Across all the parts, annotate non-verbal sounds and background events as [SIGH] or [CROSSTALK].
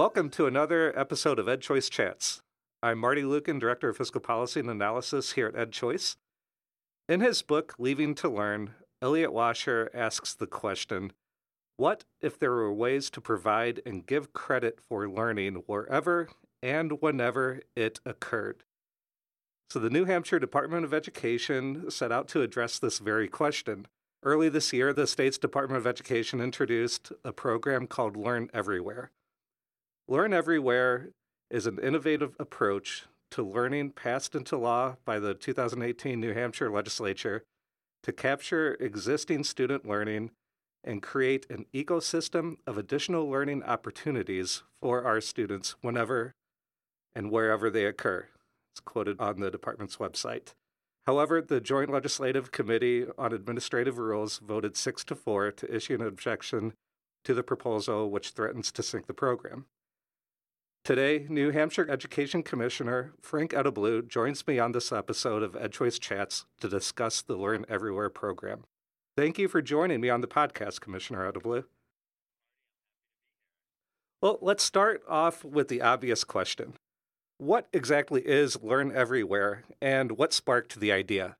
Welcome to another episode of EdChoice Chats. I'm Marty Lueken, Director of Fiscal Policy and Analysis here at EdChoice. In his book, Leaving to Learn, Elliot Washor asks the question What if there were ways to provide and give credit for learning wherever and whenever it occurred? So, the New Hampshire Department of Education set out to address this very question. Early this year, the state's Department of Education introduced a program called Learn Everywhere. Learn Everywhere is an innovative approach to learning passed into law by the 2018 New Hampshire legislature to capture existing student learning and create an ecosystem of additional learning opportunities for our students whenever and wherever they occur. It's quoted on the department's website. However, the Joint Legislative Committee on Administrative Rules voted 6 to 4 to issue an objection to the proposal, which threatens to sink the program. Today, New Hampshire Education Commissioner Frank Edelblut joins me on this episode of EdChoice Chats to discuss the Learn Everywhere program. Thank you for joining me on the podcast, Commissioner Edelblut. Well, let's start off with the obvious question. What exactly is Learn Everywhere, and what sparked the idea?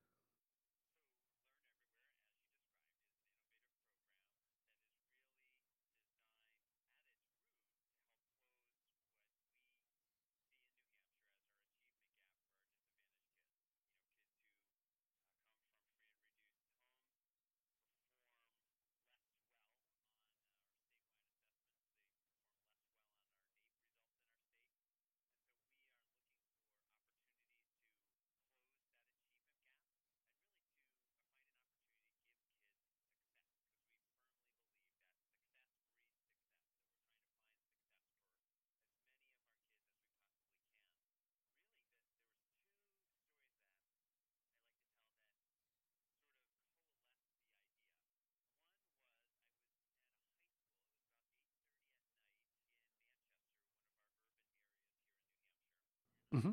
Mm-hmm.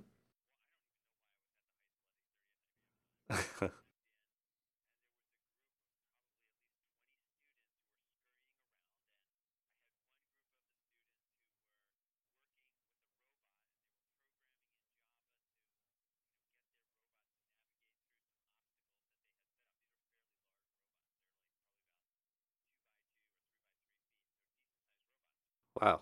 [LAUGHS] wow.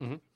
Mhm.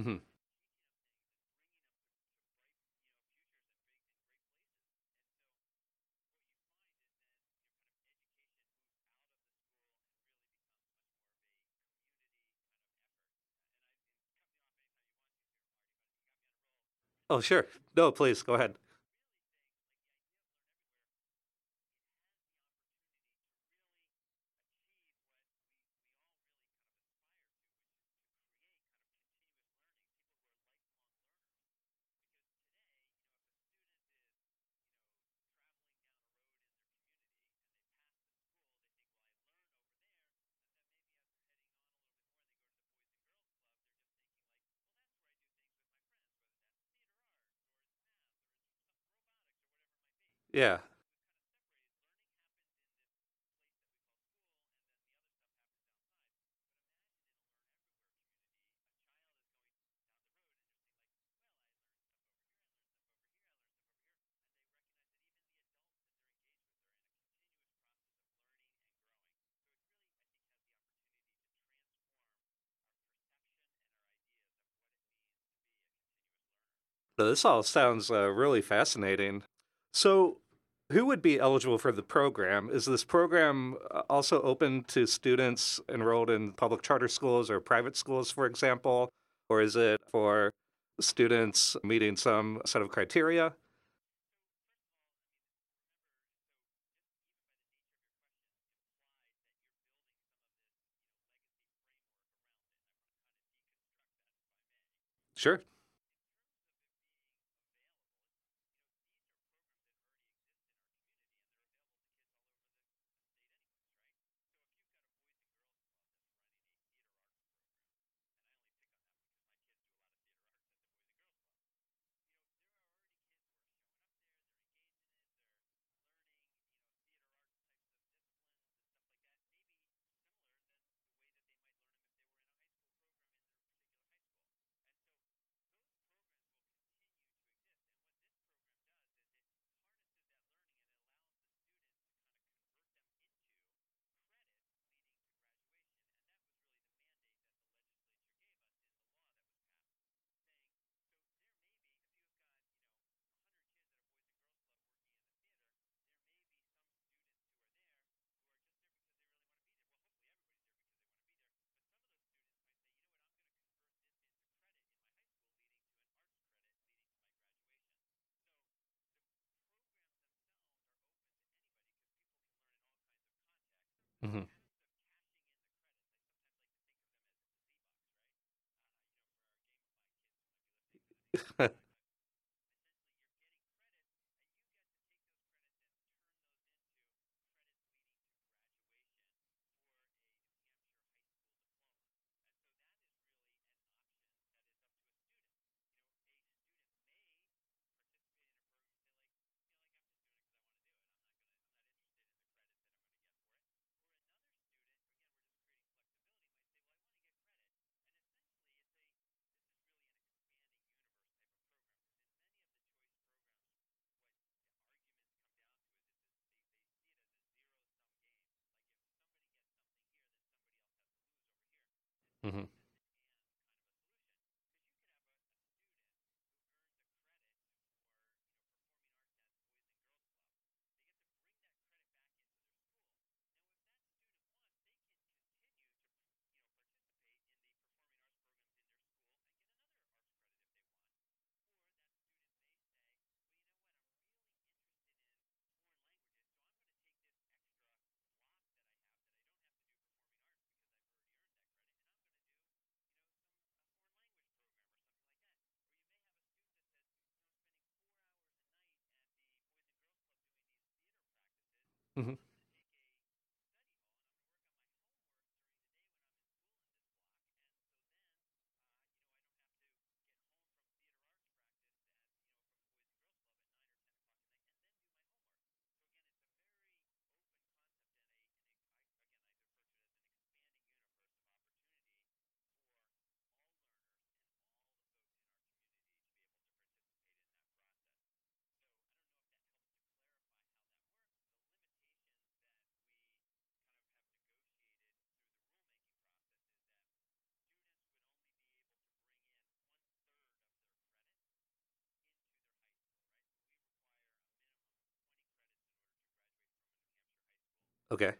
Mm-hmm. Oh, sure. No, please go ahead. Yeah. This all sounds uh, really fascinating. So, who would be eligible for the program? Is this program uh, also open to students enrolled in public charter schools or private schools, for example? Or is it for students meeting some set of criteria? Sure. Mm-hmm. [LAUGHS] Mm-hmm. Mm-hmm. Okay.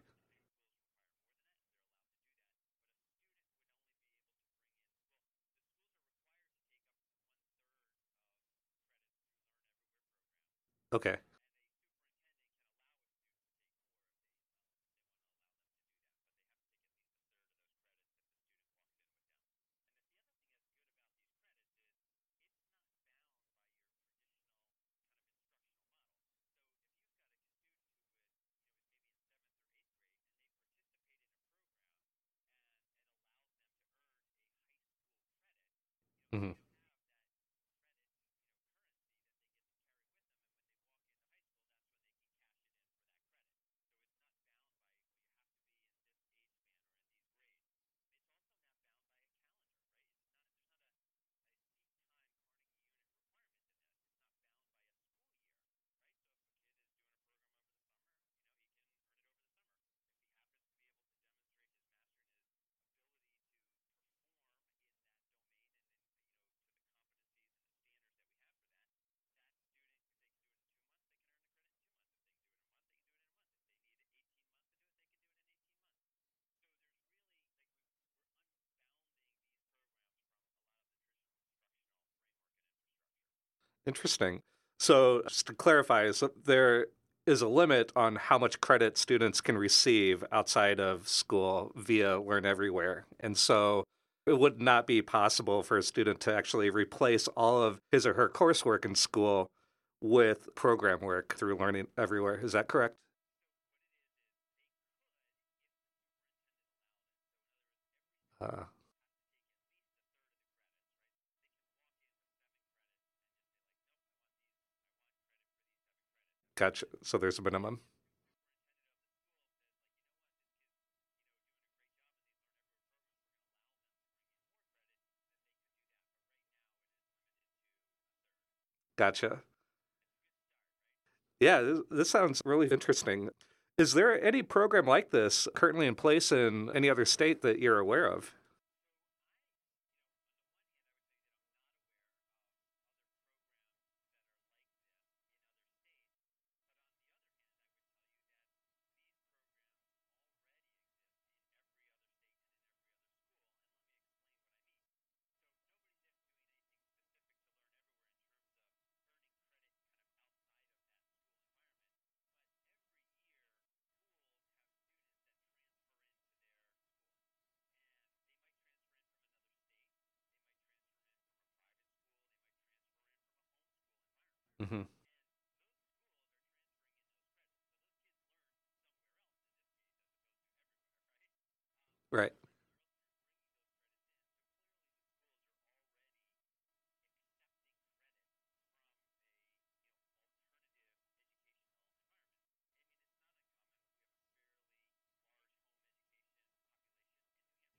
Okay. Mm-hmm. Interesting. So, just to clarify, so there is a limit on how much credit students can receive outside of school via Learn Everywhere. And so it would not be possible for a student to actually replace all of his or her coursework in school with program work through Learning Everywhere. Is that correct? Uh, gotcha. So there's a minimum. Gotcha. Yeah, this sounds really interesting. Is there any program like this currently in place in any other state that you're aware of? Hmm Right.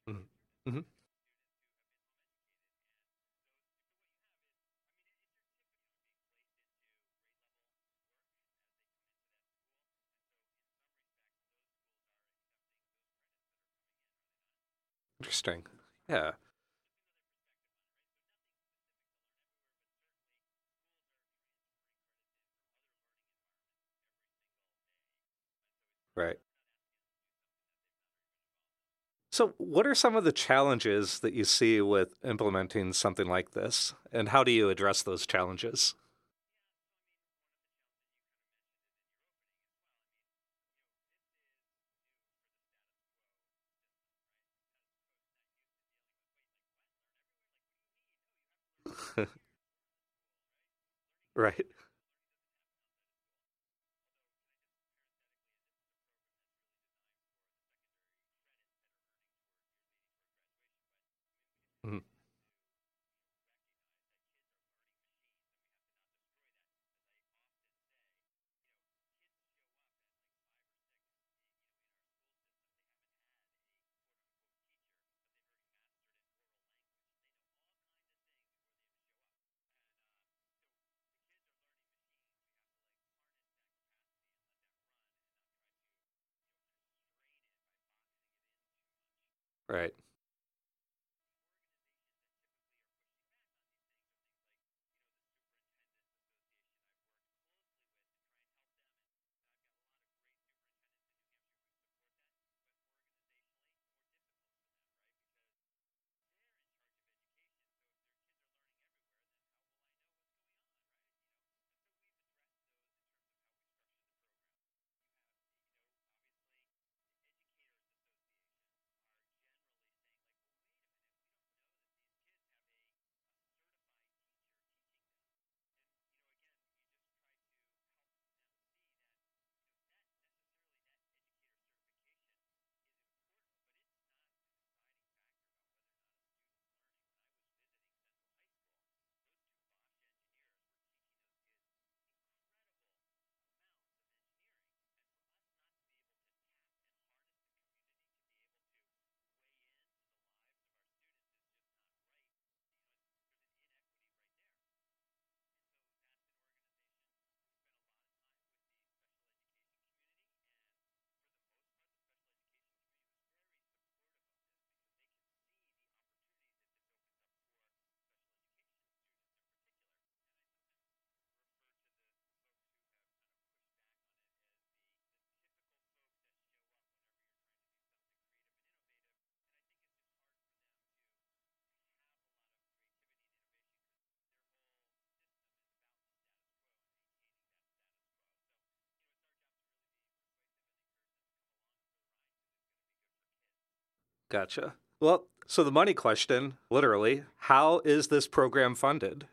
hmm hmm Interesting. Yeah. Right. So, what are some of the challenges that you see with implementing something like this, and how do you address those challenges? [LAUGHS] right. Right. Gotcha. Well, so the money question, literally, how is this program funded?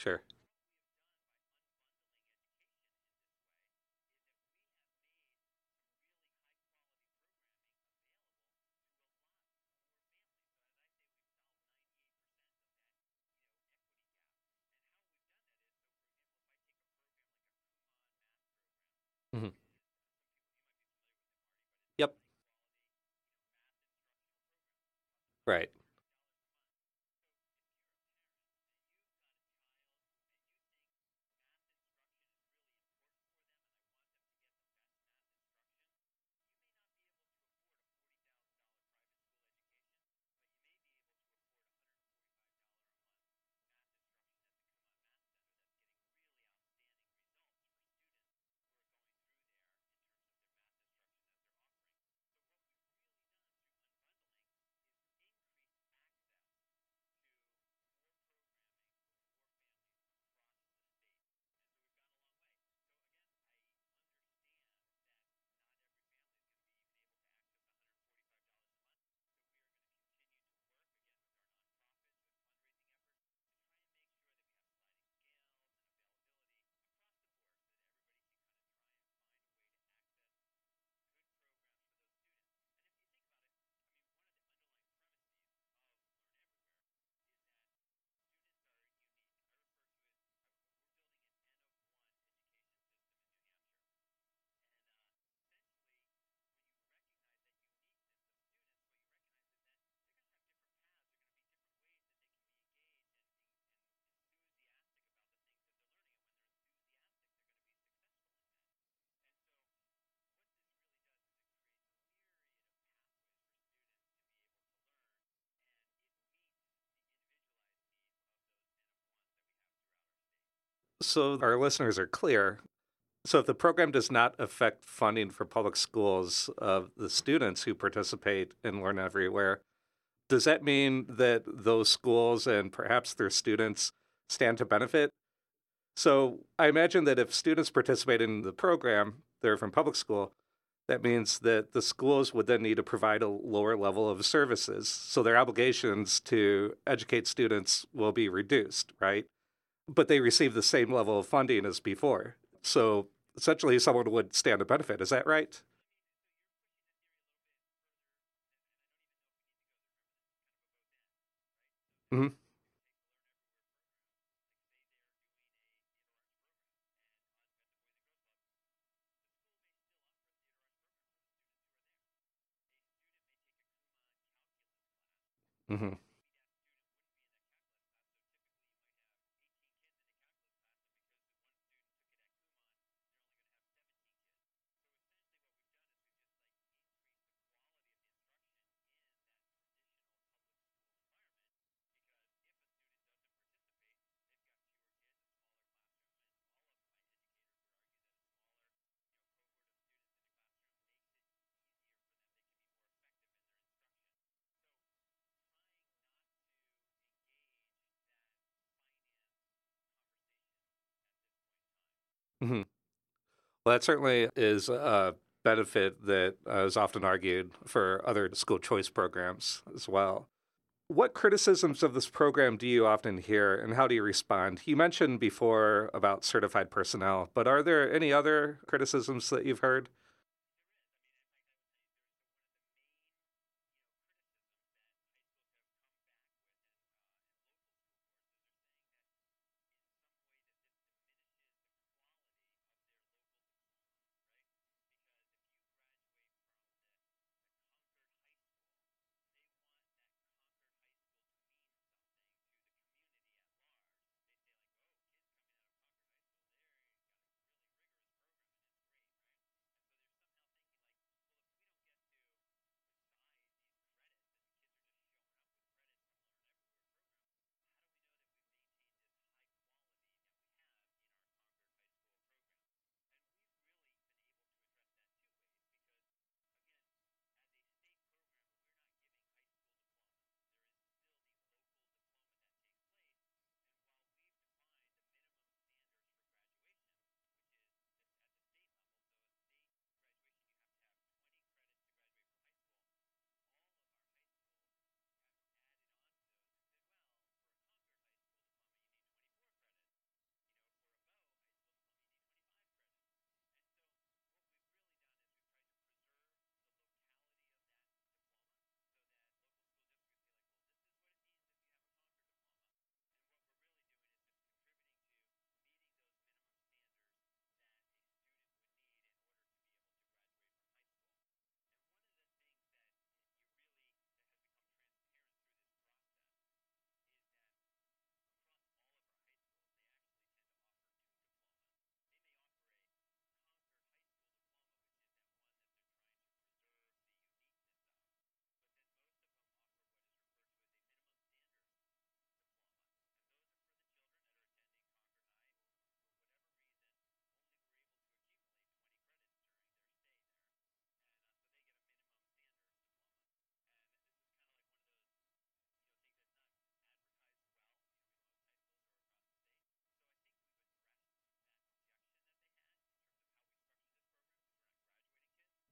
Sure. hmm Yep. Right. So our listeners are clear. So if the program does not affect funding for public schools of the students who participate in Learn Everywhere, does that mean that those schools and perhaps their students stand to benefit? So I imagine that if students participate in the program, they're from public school, that means that the schools would then need to provide a lower level of services. So their obligations to educate students will be reduced, right? But they receive the same level of funding as before. So essentially, someone would stand to benefit. Is that right? hmm hmm hmm Well, that certainly is a benefit that uh, often argued for other school choice programs as well. What criticisms of this program do you often hear and how do you respond? You mentioned before about certified personnel, but are there any other criticisms that you've heard?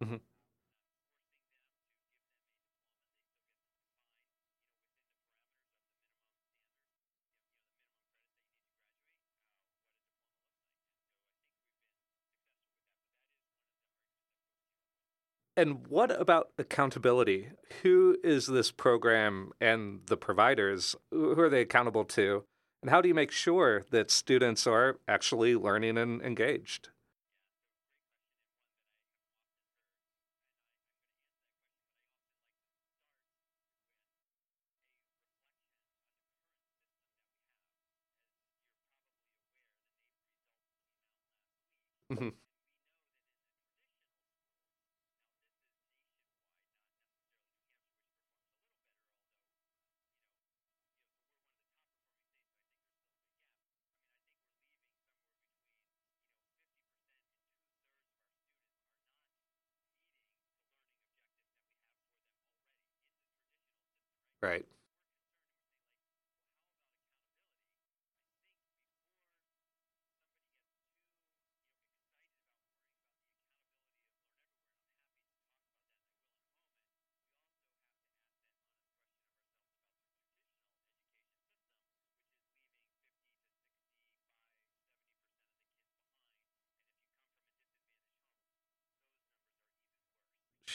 Mhm. And what about accountability? Who is this program and the providers? Who are they accountable to? And how do you make sure that students are actually learning and engaged? Mhm. Right.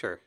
Sure.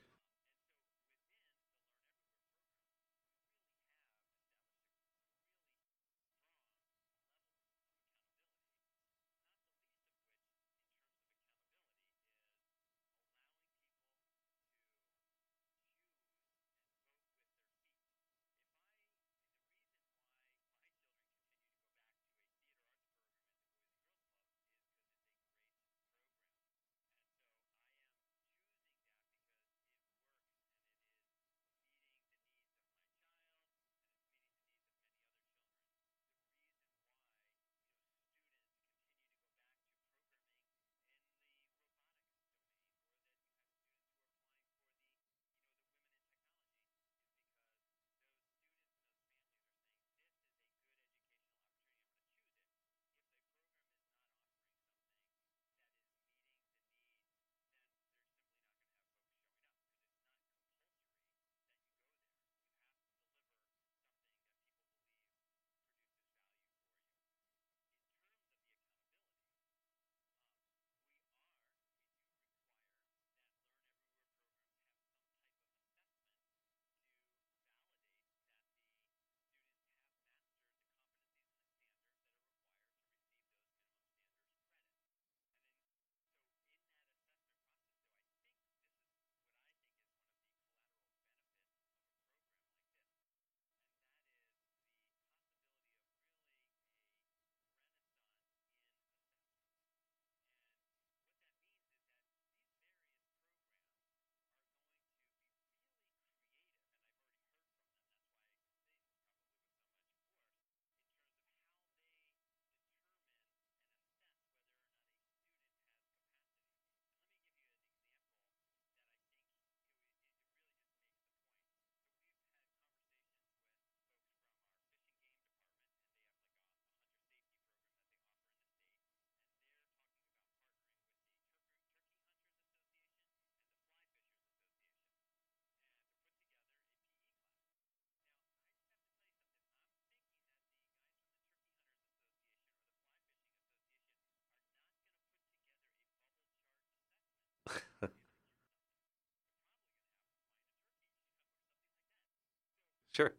Sure.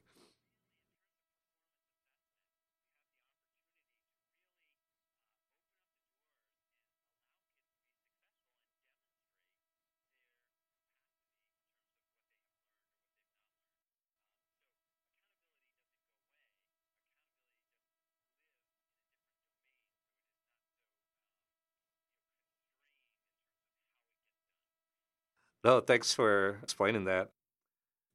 No, thanks for explaining that.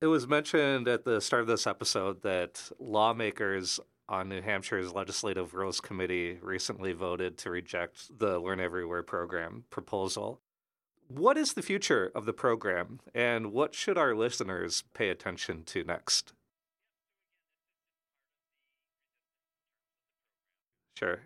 It was mentioned at the start of this episode that lawmakers on New Hampshire's Legislative Rules Committee recently voted to reject the Learn Everywhere program proposal. What is the future of the program, and what should our listeners pay attention to next? Sure.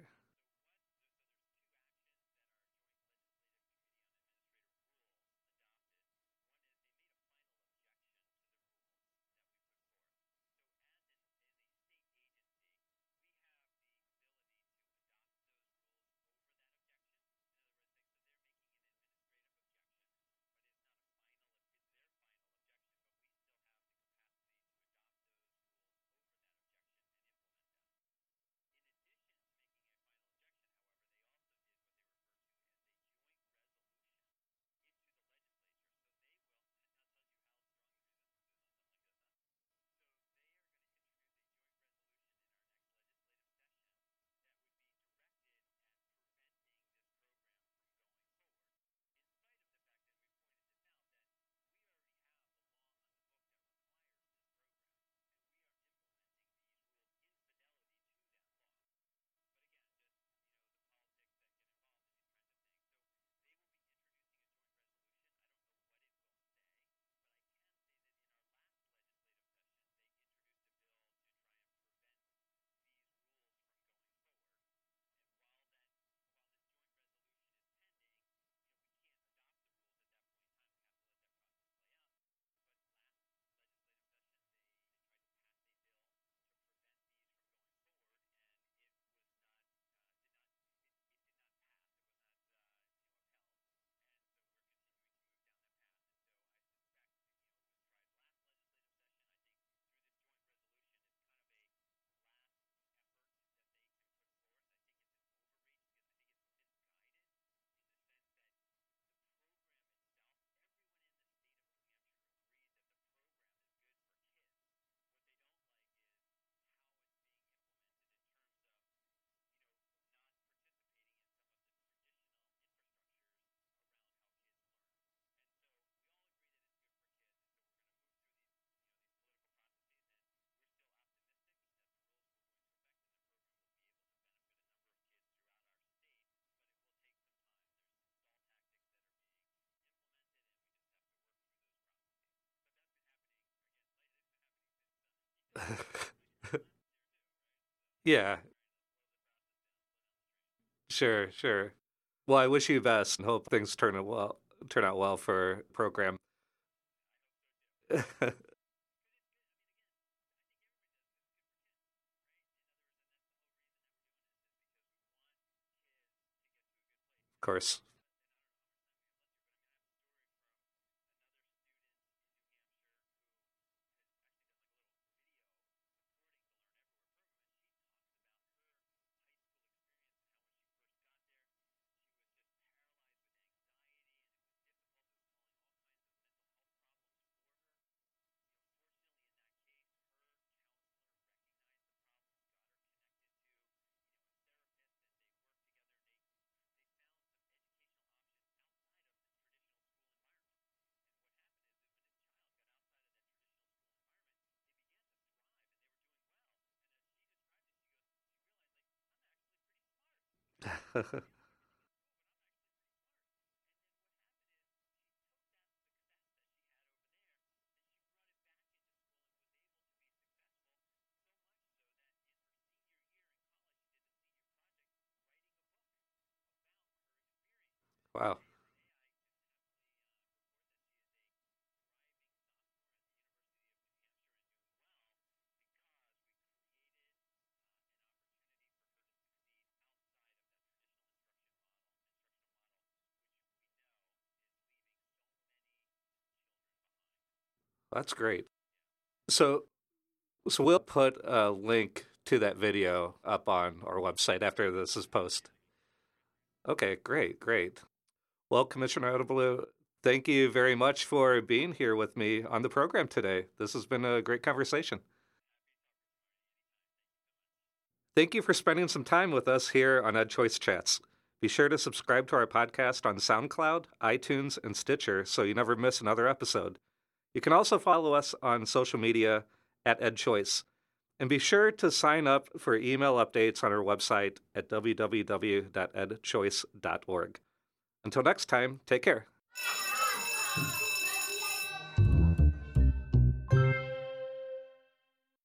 [LAUGHS] yeah. Sure, sure. Well, I wish you best and hope things turn out well turn out well for program. [LAUGHS] of course. Wow. That's great. So, so we'll put a link to that video up on our website after this is posted. Okay, great, great. Well, Commissioner Edelblut, thank you very much for being here with me on the program today. This has been a great conversation. Thank you for spending some time with us here on EdChoice Chats. Be sure to subscribe to our podcast on SoundCloud, iTunes, and Stitcher so you never miss another episode. You can also follow us on social media at EdChoice. And be sure to sign up for email updates on our website at www.edchoice.org. Until next time, take care.